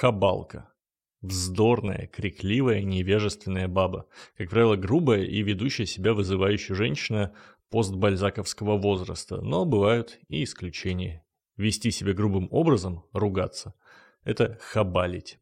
Хабалка. Вздорная, крикливая, невежественная баба. Как правило, грубая и ведущая себя вызывающая женщина постбальзаковского возраста, но бывают и исключения. Вести себя грубым образом, ругаться – это хабалить.